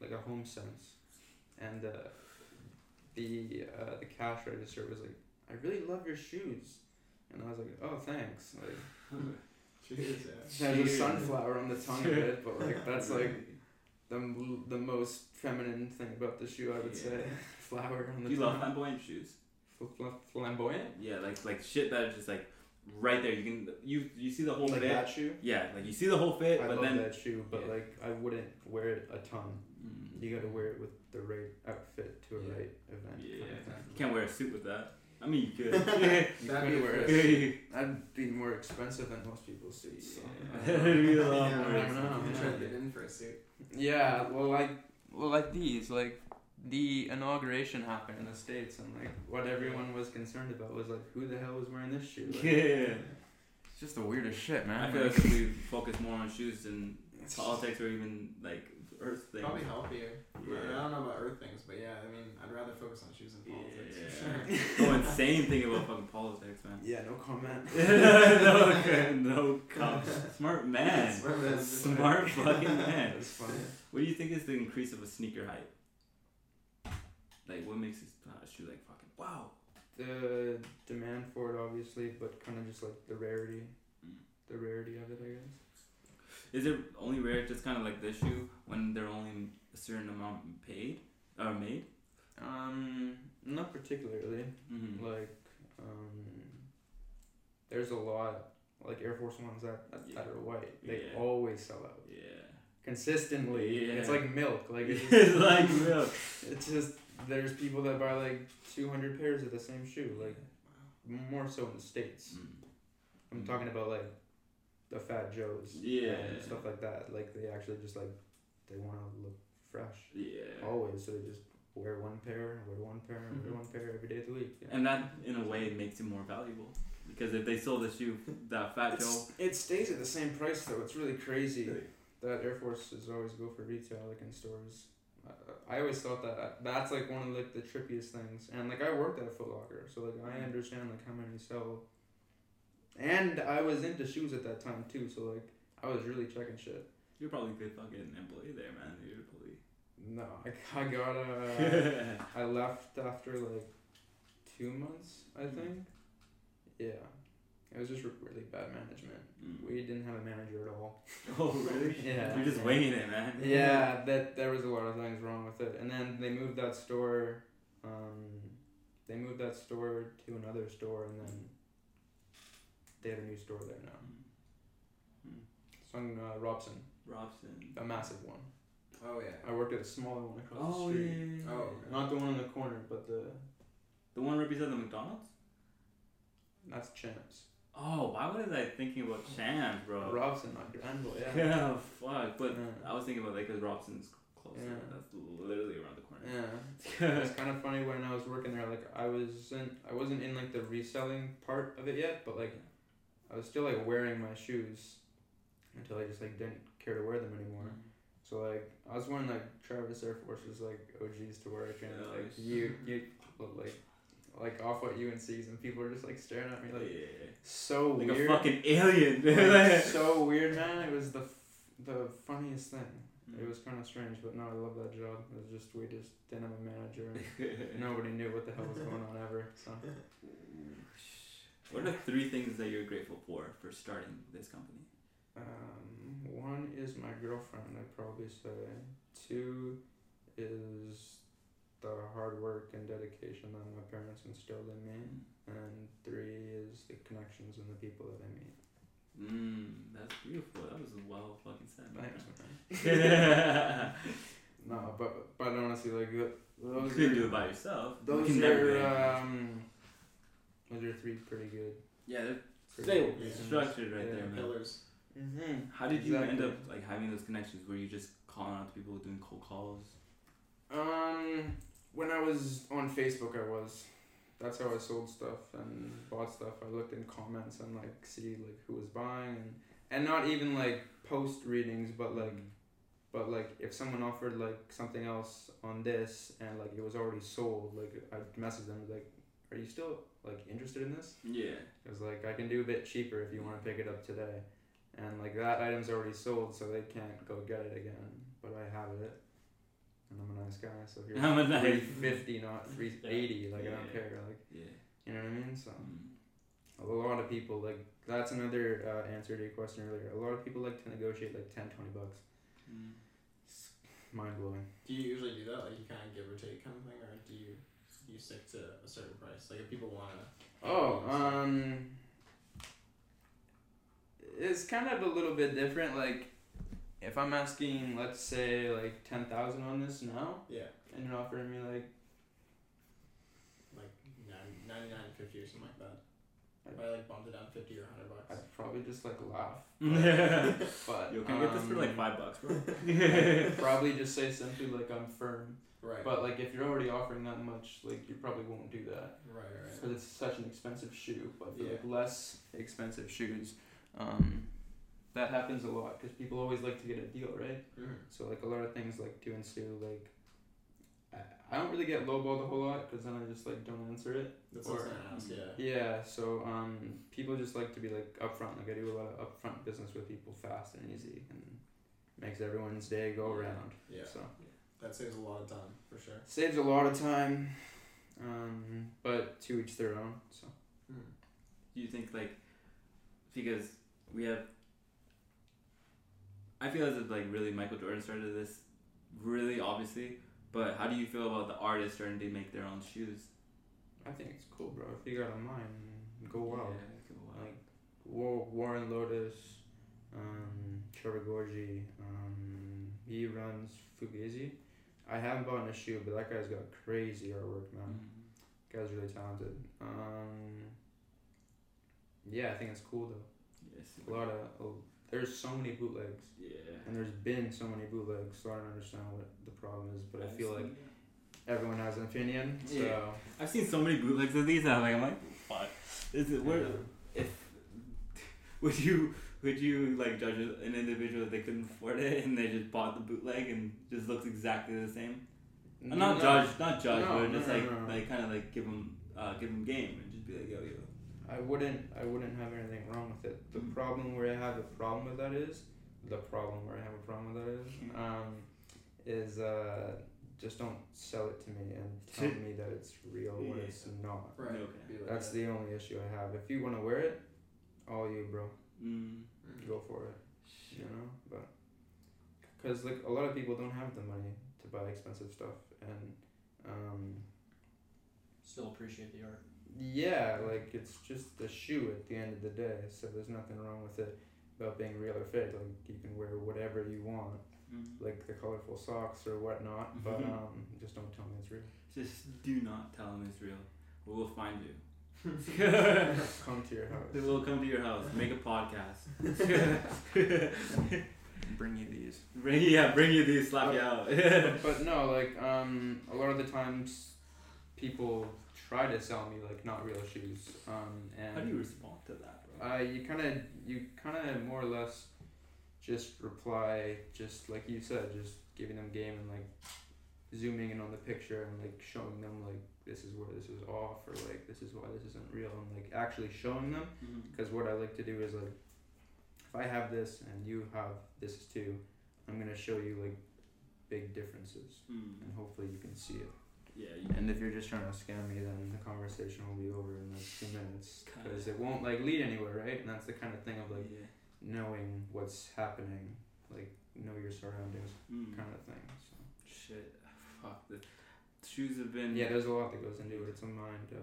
like a home sense, and uh, the uh, the cash register was like, I really love your shoes. And I was like, oh, thanks. Like, Cheers, it has a sunflower on the tongue of it, but like that's like the the most feminine thing about the shoe, I would say. Flower on the Do you tongue. love flamboyant shoes? Fl- fl- flamboyant? Yeah, like like shit that is just like right there. You can you you see the whole Like fit. that shoe? Yeah, like you see the whole fit, I but love then that shoe, but yeah. like I wouldn't wear it a ton. Mm, You gotta wear it with the right outfit to a Yeah. right event. yeah, kind of you can't wear a suit with that. I mean, you could. You That'd could be wear a a first. suit. That'd be more expensive than most people's suits. So. Yeah. That'd be a lot Yeah, more I don't know. I'm Yeah. trying to get in for a suit. Yeah, well, like, well, like these, like the inauguration happened in the states, and like what everyone was concerned about was like, who the hell was wearing this shoe? Like, yeah. It's just the weirdest shit, man. I feel like if we focus more on shoes than politics or even like earth things. Probably healthier. Yeah. I don't know about earth things, but yeah, I mean, I'd rather focus on shoes than politics. for sure. Go insane thinking about fucking politics, man. yeah, no comment. no, no, com- smart man. Smart man. Smart fucking man. That's funny. What do you think is the increase of a sneaker hype? Like, what makes a uh, shoe like fucking wow? The demand for it, obviously, but kind of just like the rarity, Mm. the rarity of it, I guess. Is it only rare, just kind of like this shoe, when they're only a certain amount paid or made? Um, not particularly. Mm-hmm. Like, um, there's a lot like Air Force Ones that that, that are white. They Yeah. always sell out Yeah. consistently. It's like milk. Like it's, it's like milk. it's just there's people that buy like 200 pairs of the same shoe. Like more so in the states. Mm. I'm Mm. talking about like the Fat Joes. Yeah. And stuff like that. Like they actually just like they want to look fresh Yeah. always. So they just wear one pair, wear one pair, and wear one pair every day of the week. Yeah. And that, in a way, makes it more valuable. Because if they sold the shoe, that Fat Joe. It stays at the same price though. It's really crazy that Air Forces always go for retail like in stores. Uh, I always thought that that's like one of like the trippiest things. And like I worked at Foot Locker, so like I understand like how many sell. And I was into shoes at that time too, so like I was really checking shit. You're probably a good fucking employee there, man. You're a police. No, I, I got a. I left after like two months, I Mhm. think. Yeah, it was just really bad management. Mm. We didn't have a manager at all. Oh, really? Yeah. You're just Yeah. winging it, man. yeah, that there was a lot of things wrong with it. And then they moved that store. Um, they moved that store to another store, and then they have a new store there now. It's on uh, Robson, Robson. a massive one. Oh yeah. I worked at a smaller one across Oh, the yeah. street. yeah, yeah. Oh, okay. Not the one in the corner, but the The one right beside the McDonald's? that's Champs. Oh, why was I thinking about Champs, bro? Robson, not Granville. Yeah. Yeah, fuck. But Yeah. I was thinking about like, because Robson's closer. Yeah. That's literally around the corner. Yeah, it's kind of funny when I was working there. Like I wasn't, I wasn't in like the reselling part of it yet, but like I was still like wearing my shoes until I just like didn't care to wear them anymore. So like I was wearing like Travis Air Forces like OGs to work, and like you you look like like Off-White UNC's, and people are just like staring at me like yeah. so Like weird, a fucking alien. like, so weird, man. It was the f- the funniest thing. Mm. It was kind of strange, but no, I love that job. It was just we just didn't have a manager. And nobody knew what the hell was going on ever. So What are three things that you're grateful for for starting this company? um, one is my girlfriend. I'd probably say. Two is the hard work and dedication that my parents instilled in me, and three is the connections and the people that I meet. Mmm, that's beautiful. That was well fucking said. Thanks, man. No, but but honestly, like th- You those couldn't do it by yourself. You those never are um, those are three pretty good. yeah, they're pretty stable, good reasons. structured right Yeah. there, man. Pillars. Mm-hmm. How did you end up like having those connections? Were you just calling out to people doing cold calls? Um, when I was on Facebook, I was. That's how I sold stuff and bought stuff. I looked in comments and like see like who was buying and and not even like post readings, but like but like if someone offered like something else on this and like it was already sold, like I'd message them like, are you still like interested in this? Yeah. Because like I can do a bit cheaper if you want to pick it up today, and like that item's already sold, so they can't go get it again. But I have it, and I'm a nice guy, so if you're I'm a nice- three fifty, not three eighty, like I don't care. Like Yeah. You know what I mean? So Mm. a lot of people like that's another uh, answer to your question earlier. A lot of people like to negotiate like 10, 20 bucks. Mm. Mind blowing. Do you usually do that? Like you kind of give or take kind of thing, or do you do you stick to a certain price? Like if people want to. Oh, um, it's kind of a little bit different. Like, if I'm asking, let's say, like ten thousand on this now, yeah, and you're offering me like, like 90, 99 50 or something like that. I'd- If I like bumped it down fifty or hundred bucks. I'd probably just like laugh. Yeah. But Yo, can I get this for like um, five bucks, bro? Probably just say simply like I'm firm. Right. But like if you're already offering that much, like you probably won't do that right, right. because it's such an expensive shoe. But for Yeah. like less expensive shoes, um, that happens a lot because people always like to get a deal, right? Mhm. So like a lot of things like do ensue. Like I, I don't really get lowballed a whole lot because then I just like don't answer it. That's Or- ask. Yeah. Yeah. So um, people just like to be like upfront. Like I do a lot of upfront business with people, fast and easy, and makes everyone's day go Yeah. around. Yeah. So That saves a lot of time for sure. saves a lot of time. Um, but to each their own. So. Do you think like because we have I feel as if like really Michael Jordan started this really obviously, but how do you feel about the artists starting to make their own shoes? I think it's cool, bro. If you got a mind, go wild. Yeah, go wild. Like War- Warren Lotas, um, Trevor Gorgie, um, he runs Fugazi. I haven't bought a shoe, but that guy's got crazy artwork, man. Mhm. Guy's really talented. Um, yeah, I think it's cool though. Yes. A lot of oh, there's so many bootlegs, Yeah. and there's been so many bootlegs, so I don't understand what the problem is. But I feel like everyone has an opinion. So Yeah. I've seen so many bootlegs of these. I'm like, I'm like, fuck. Is it where? If would you would you like judge an individual if they couldn't afford it and they just bought the bootleg and just looks exactly the same? Uh, not No. judge, not judge, No, but no, just no, like no. like kind of like give them uh, give them game and just be like, yo yo. I wouldn't I wouldn't have anything wrong with it. The Mm. problem where I have a problem with that is the problem where I have a problem with that is Mm. um is uh just don't sell it to me and tell me that it's real when Yeah. it's not. Right. Okay. That's the only issue I have. If you want to wear it, all you, bro. Mm. Go for it. You know, but because like a lot of people don't have the money to buy expensive stuff, and um, Still appreciate the art. yeah, like it's just a shoe at the end of the day. So there's nothing wrong with it about being real or fake. Like you can wear whatever you want, Mm. like the colorful socks or whatnot. But Mhm. um, just don't tell me it's real. Just do not tell them it's real. We will find you. Come to your house. They will come to your house, make a podcast. Bring you these. Bring yeah, bring you these, slap you out. but no, like um, a lot of the times, people try to sell me like not real shoes. Um, and How do you respond to that, bro? Uh, you kind of, you kind of more or less just reply, just like you said, just giving them game and like zooming in on the picture and like showing them like this is where this is off or like this is why this isn't real and like actually showing them. Because what I like to do is like, if I have this and you have this too, I'm gonna show you like big differences Mm. and hopefully you can see it. Yeah, you And if you're just trying to scam me, then the conversation will be over in like two minutes because it won't like lead anywhere, right? And that's the kind of thing of like yeah. knowing what's happening, like know your surroundings, Mm. kind of thing. So Shit, fuck. The shoes have been. yeah, there's a lot that goes into it. It's a mind, uh,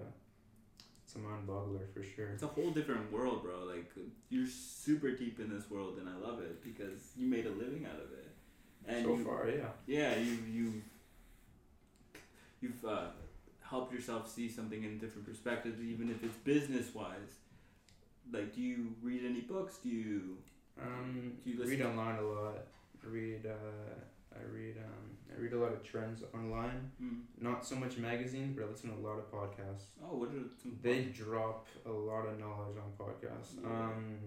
it's a mind boggler for sure. It's a whole different world, bro. Like you're super deep in this world, and I love it because you made a living out of it. And so you, far, yeah. yeah, you you you've uh, helped yourself see something in different perspectives, even if it's business wise. Like, do you read any books? Do you? Um, Do you listen read to- online a lot. Read, uh, I read, um, I read a lot of trends online. Mm. Not so much magazines, but I listen to a lot of podcasts. Oh, what are some? They drop a lot of knowledge on podcasts. Yeah. Um,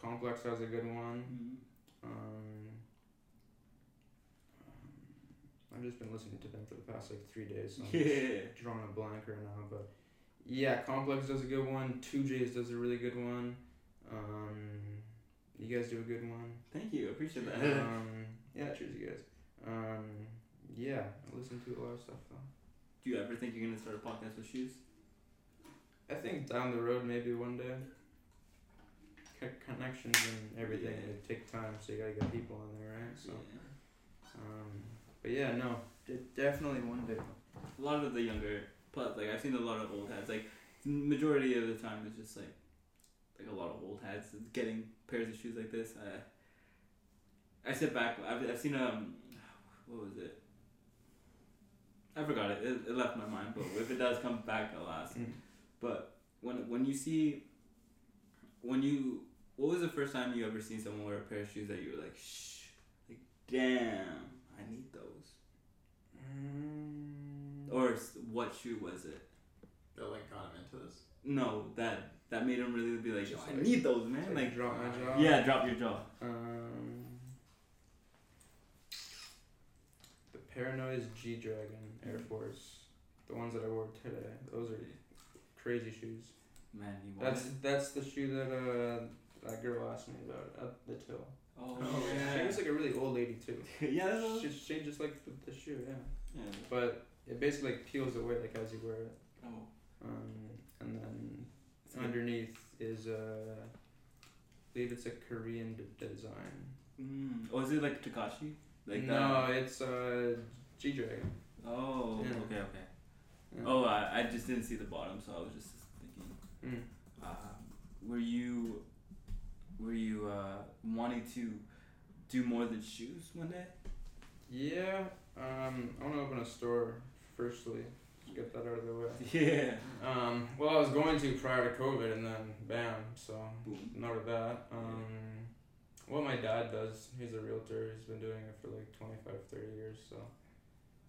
Complex has a good one. Mm. Um, I've just been listening to them for the past like three days, so I'm just Yeah. drawing a blank right now. But yeah, Complex does a good one. Two J's does a really good one. Um, you guys do a good one. Thank you. I appreciate that. um, yeah, cheers, you guys. Um, yeah, I listen to a lot of stuff though. do you ever think you're gonna start a podcast with shoes? I think down the road, maybe one day. Co- connections and everything Yeah. they take time, so you gotta get people in there, right? So, um, but yeah, no, de- definitely one day. a lot of the younger plus like I've seen a lot of old heads like majority of the time it's just like like a lot of old heads getting pairs of shoes like this I I sit back I've, I've seen um what was it I forgot it. it it left my mind but if it does come back I'll ask Mm. but when when you see when you what was the first time you ever seen someone wear a pair of shoes that you were like shh like damn I need those Mm, or s- what shoe was it That like got him into this. No, that that made him really be like, Just "Yo, I like- need those, man. like, Like, drop my jaw. yeah, drop your jaw. Um, the Para-Noise G Dragon Air Force, the ones that I wore today. Those are crazy shoes. Man, you That's it? that's the shoe that uh that girl asked me about at the till. Oh, Oh, She was like a really old lady too. yeah. that's- She, she just like the, the shoe, yeah. yeah. But it basically like peels away like as you wear it. Oh, Um, and then underneath is uh, I believe it's a Korean d- design. mm. oh, is it like Takashi? Like no, that? it's uh, G Dragon. Oh, Yeah. okay, okay. Yeah. Oh, I, I just didn't see the bottom, so I was just thinking. Mm. Um, were you, were you uh, wanting to do more than shoes one day? Yeah. Um, I want to open a store. Firstly, get that out of the way. Yeah. Um, well, I was going to prior to COVID, and then bam. So Boom. noted that. Um, what my dad does, he's a realtor. He's been doing it for like 25, 30 years. So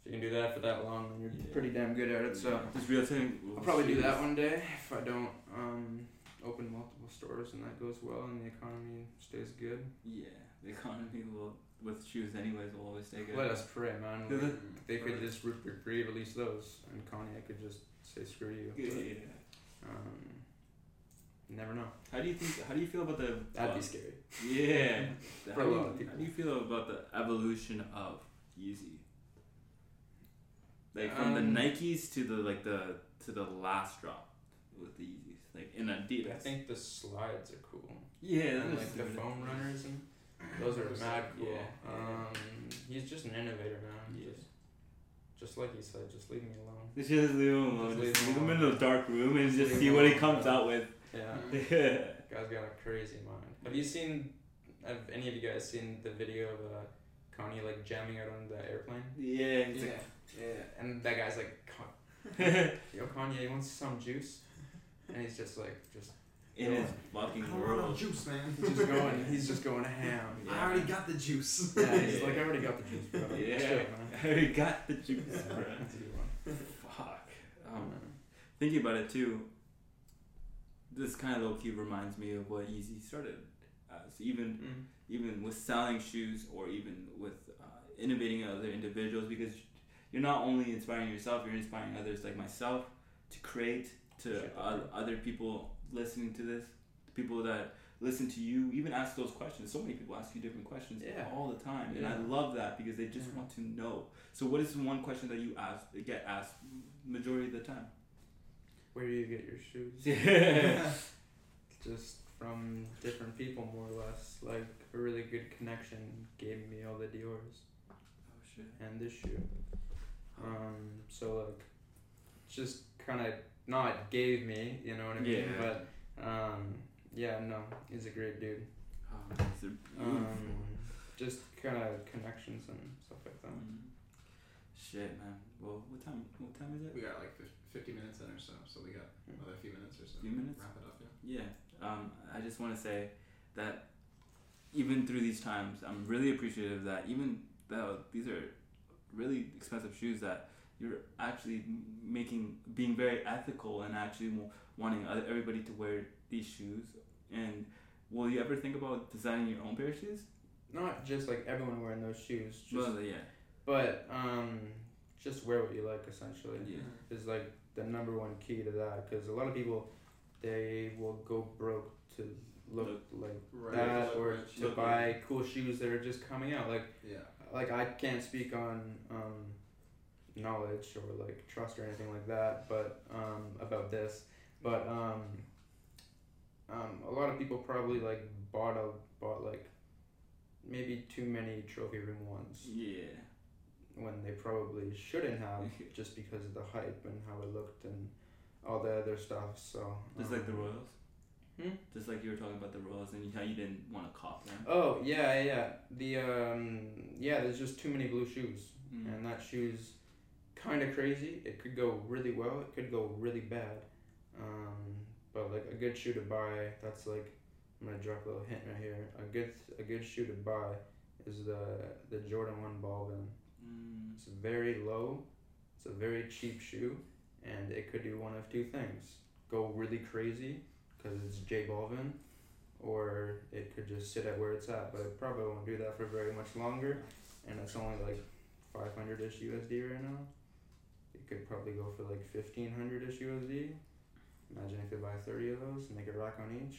if you can do that for that long, then you're Yeah. pretty damn good at it. So Just real thing. I'll probably do that one day if I don't um, open multiple stores and that goes well and the economy stays good. Yeah, the economy will with shoes anyways will always stay good. Let us pray, man. Like, they could just re- re- re-release those, and Kanye could just say screw you. Yeah, But, yeah. um, you never know. How do you think? How do you feel about the? That'd uh, be scary. Yeah. For how, a do lot you, of people. how do you feel about the evolution of Yeezy? Like from the Um, Nikes to the like the to the last drop with the Yeezys, like in Adidas. I think the slides are cool. yeah, and like the foam runners and those are mad cool. Yeah. Um, he's just an innovator, man. Yeah. Just, just like he said, just leave me alone. Just leave him alone. Just Just leave leave him him in the dark room and Just just see what he comes bro. out with. Yeah. Yeah. Guy's got a crazy mind. Have you seen? Have any of you guys seen the video of uh, Kanye like jamming out on the airplane? Yeah. Yeah, like- yeah. And that guy's like, "Con- "Yo, Kanye, you want some juice?" And he's just like, just in his fucking I don't want no world. juice, man. he's just going, he's just going to ham. I already got the juice. Yeah, he's like, I already got the juice, bro. Yeah. Chill. I already got the juice, Yeah, bro. that's a good one. Fuck. Um, thinking about it too, this kind of low key reminds me of what Yeezy started as. Even mm. even with selling shoes or even with uh, innovating other individuals because you're not only inspiring yourself, you're inspiring others like myself to create to Shit, o- other people listening to this, people that listen to you, even ask those questions. So many people ask you different questions Yeah. all the time, and I love that because they just Yeah. want to know. So, what is one question that you ask get asked majority of the time? Where do you get your shoes? Yeah. Just from different people, more or less. Like a really good connection gave me all the Dior's oh shit. and this shoe. Um, so like, just kind of not gave me, you know what I mean? Yeah. But um, yeah, no, he's a great dude. Oh, these. Um, just kind of connections and stuff like that. Mm. Shit, man. Well, what time? What time is it? We got like 50 minutes in or so, so we got another few minutes or so. Few minutes? Wrap it up, yeah. Yeah. Um, I just want to say that even through these times, I'm really appreciative that even though these are really expensive shoes, that you're actually m- making, being very ethical and actually wa- wanting oth- everybody to wear these shoes. And will you ever think about designing your own pair of shoes? Not just like everyone wearing those shoes, just well, yeah. but um, just wear what you like essentially. Yeah. is like the number one key to that because a lot of people they will go broke to look, Look like Right. that Look or rich. to Look buy cool shoes that are just coming out like Yeah. like I can't speak on um knowledge or like trust or anything like that, but um, about this. But um, um, a lot of people probably like bought a bought like maybe too many trophy room ones Yeah. when they probably shouldn't have just because of the hype and how it looked and all the other stuff. So Just like the um, Royals. Hmm? Just like you were talking about the Royals and how you didn't want to cop them. Oh yeah, yeah, yeah. The um, yeah, there's just too many blue shoes, Mm. and that shoe's kind of crazy. It could go really well. It could go really bad. Um, but like a good shoe to buy, that's like I'm gonna drop a little hint right here. A good a good shoe to buy is the the Jordan One Balvin. Mm. It's very low. It's a very cheap shoe, and it could do one of two things: go really crazy because it's J Balvin, or it could just sit at where it's at. But it probably won't do that for very much longer, and it's only like 500 ish USD right now. It could probably go for like 1500 ish USD. Imagine if you buy 30 of those, and make a rack on each.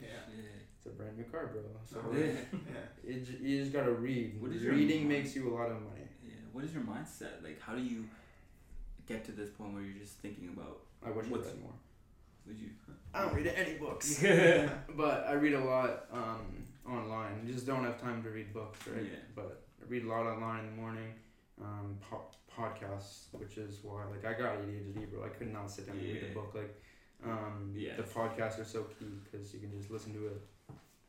Yeah. Yeah. It's a brand new car, bro. So Yeah. yeah. it, j- you just gotta read. What is your Reading mind? makes you a lot of money. Yeah. What is your mindset? Like, how do you get to this point where you're just thinking about I wish What's- I read more. would you? I don't read any books. But I read a lot um, online. You just don't have time to read books, right? Yeah. But I read a lot online in the morning. Um, po- podcasts, which is why like I got ADHD, bro. I could not sit down and read a book. Like um, the podcasts are so key because you can just listen to it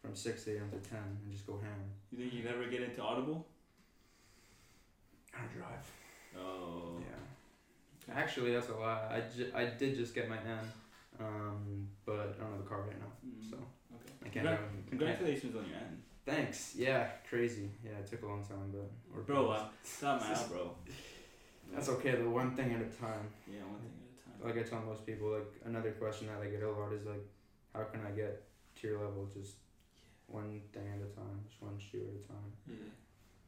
from six a.m. to ten and just go ham. You think you never get into Audible? I drive. Oh. Yeah. Actually, that's a lie. I, ju- I did just get my N, um, but I don't have a car right now, Mm. so Okay. I can't. Congra- have- Congratulations on your end. Thanks. Yeah, crazy. Yeah, it took a long time, but we're Bro, uh, stop my out, bro. That's okay. The one thing at a time. Yeah, one thing at a time. Like I tell most people, like another question that I get a lot is like, how can I get to your level? Just one thing at a time, just one shoe at a time. Yeah.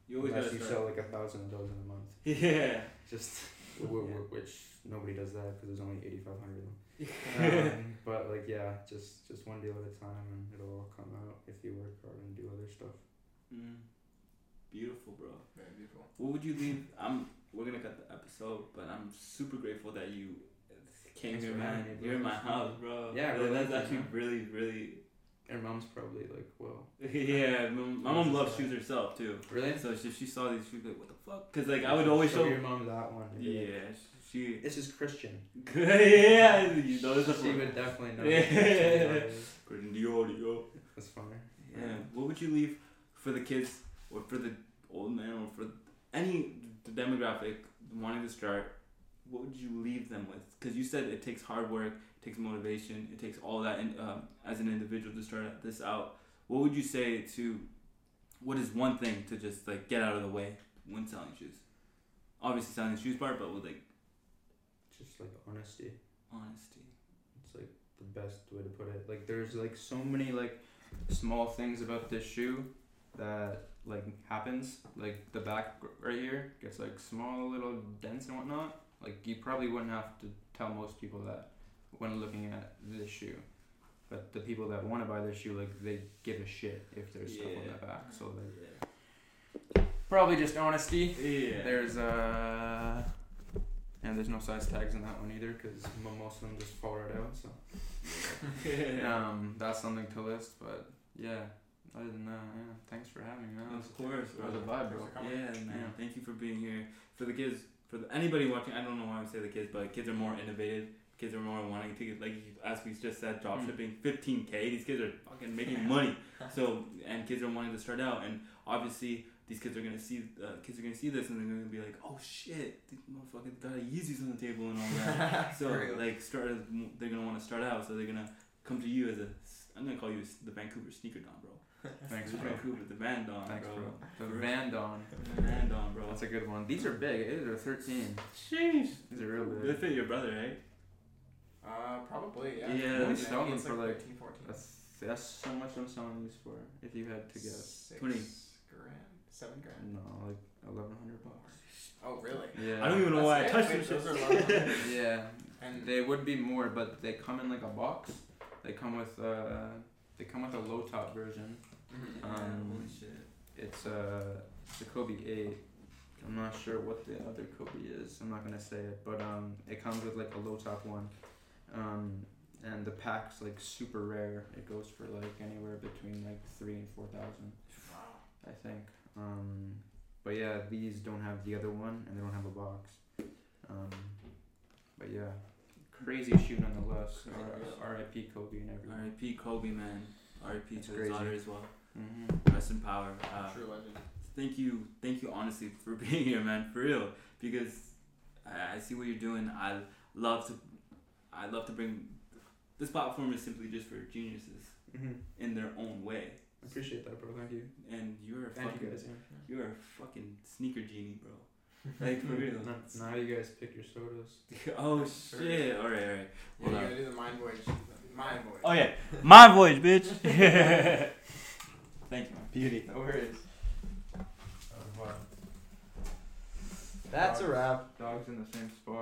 You always Unless you start. sell like a thousand of those in a month, Yeah. just w- w- which nobody does that because there's only eighty five hundred of them. Um, but like yeah, just just one deal at a time, and it'll all come out if you work hard and do other stuff. Mm. Beautiful, bro. Very beautiful. What would you leave? I'm. We're gonna cut the episode, but I'm super grateful that you came here, man. You're in my house, bro. Yeah, bro, That's actually really, really. Your mom's probably like, whoa, Yeah, my mom loves shoes herself too. really? So if she saw these, she'd be like, "What the fuck?" Because like I would always show. your mom that one. like, Yeah, she. This is Christian. yeah, you know this is She would definitely know. Yeah. That's Christian Dior, Dior. funny. Yeah. What would you leave for the kids or for the old man or for any d- demographic wanting to start? What would you leave them with? Because you said it takes hard work, it takes motivation, it takes all that in, um, as an individual to start this out. What would you say to? What is one thing to just like get out of the way when selling shoes? Obviously, selling the shoes part, but with like Just like honesty. honesty. It's like the best way to put it. Like there's like so many like small things about this shoe that like happens. Like the back right here gets like small little dents and whatnot. Like you probably wouldn't have to tell most people that when looking at this shoe. But the people that want to buy this shoe, like they give a shit if there's stuff on Yeah. the back. So like Yeah. probably just honesty. Yeah. There's uh, and there's no size tags in that one either because most of them just fall right out. So um, that's something to list. But yeah, other than that, yeah. Thanks for having me. Man. Of course, That was a bro. vibe, bro. Yeah, man. Yeah. Thank you for being here. For the kids, for the, anybody watching, I don't know why I say the kids, but kids are more innovative. Kids are more wanting to get, like, as we just said, drop Mm. shipping, 15k. These kids are fucking making money. So, and kids are wanting to start out, and obviously, these kids are gonna see, uh, kids are gonna see this, and they're gonna be like, oh shit, these motherfuckers got Yeezys on the table and all that. so, like, start, they're gonna want to start out, so they're gonna come to you as a, I'm gonna call you the Vancouver sneaker don, bro. Thanks, The bro. Vancouver, the Van Don, Thanks, bro. bro. The For- Van Don. Van Don, bro. That's a good one. These are big. These are 13. Sheesh. These are real big. They fit your brother, right? Uh, probably, yeah. Yeah, Maybe we it's sell them for, like, 13, 14. That's that's so much I'm selling these for. If you had to guess. Six 20. grand? Seven grand? No, like 1100 bucks. Oh, really? Yeah. I don't even know why I That's touched it. them. Wait, those are a lot of money. Yeah. And They would be more, but they come in like a box. They come with uh, they come with a low top version. Mhm. Um, Holy shit. It's uh, it's a Kobe eight. I'm not sure what the other Kobe is. I'm not gonna say it, but um, it comes with like a low top one, um, and the pack's like super rare. It goes for like anywhere between like three and four thousand, I think. Um, but yeah, these don't have the other one, and they don't have a box. Um, but yeah, crazy shoe nonetheless. R- R.I.P. Kobe and everything. R.I.P. Kobe, man. R.I.P. That's to his daughter as well. Mm-hmm. Rest in power. Uh, True legend. thank you, thank you, honestly, for being here, man, for real. Because I, I see what you're doing. I love to, I love to bring. This platform is simply just for geniuses Mm-hmm. in their own way, I appreciate that, bro. Thank you. and you're a Thank fucking, you guys. Yeah. you're a fucking sneaker genie, bro. Like for real. Now, now you guys pick your sodas. oh shit! All right, all right. Yeah, you gotta do the mind voyage. Mind voyage. Oh yeah, my voice, bitch. Thank you, man. Beauty. No worries. That's a wrap. Dogs in the same spot.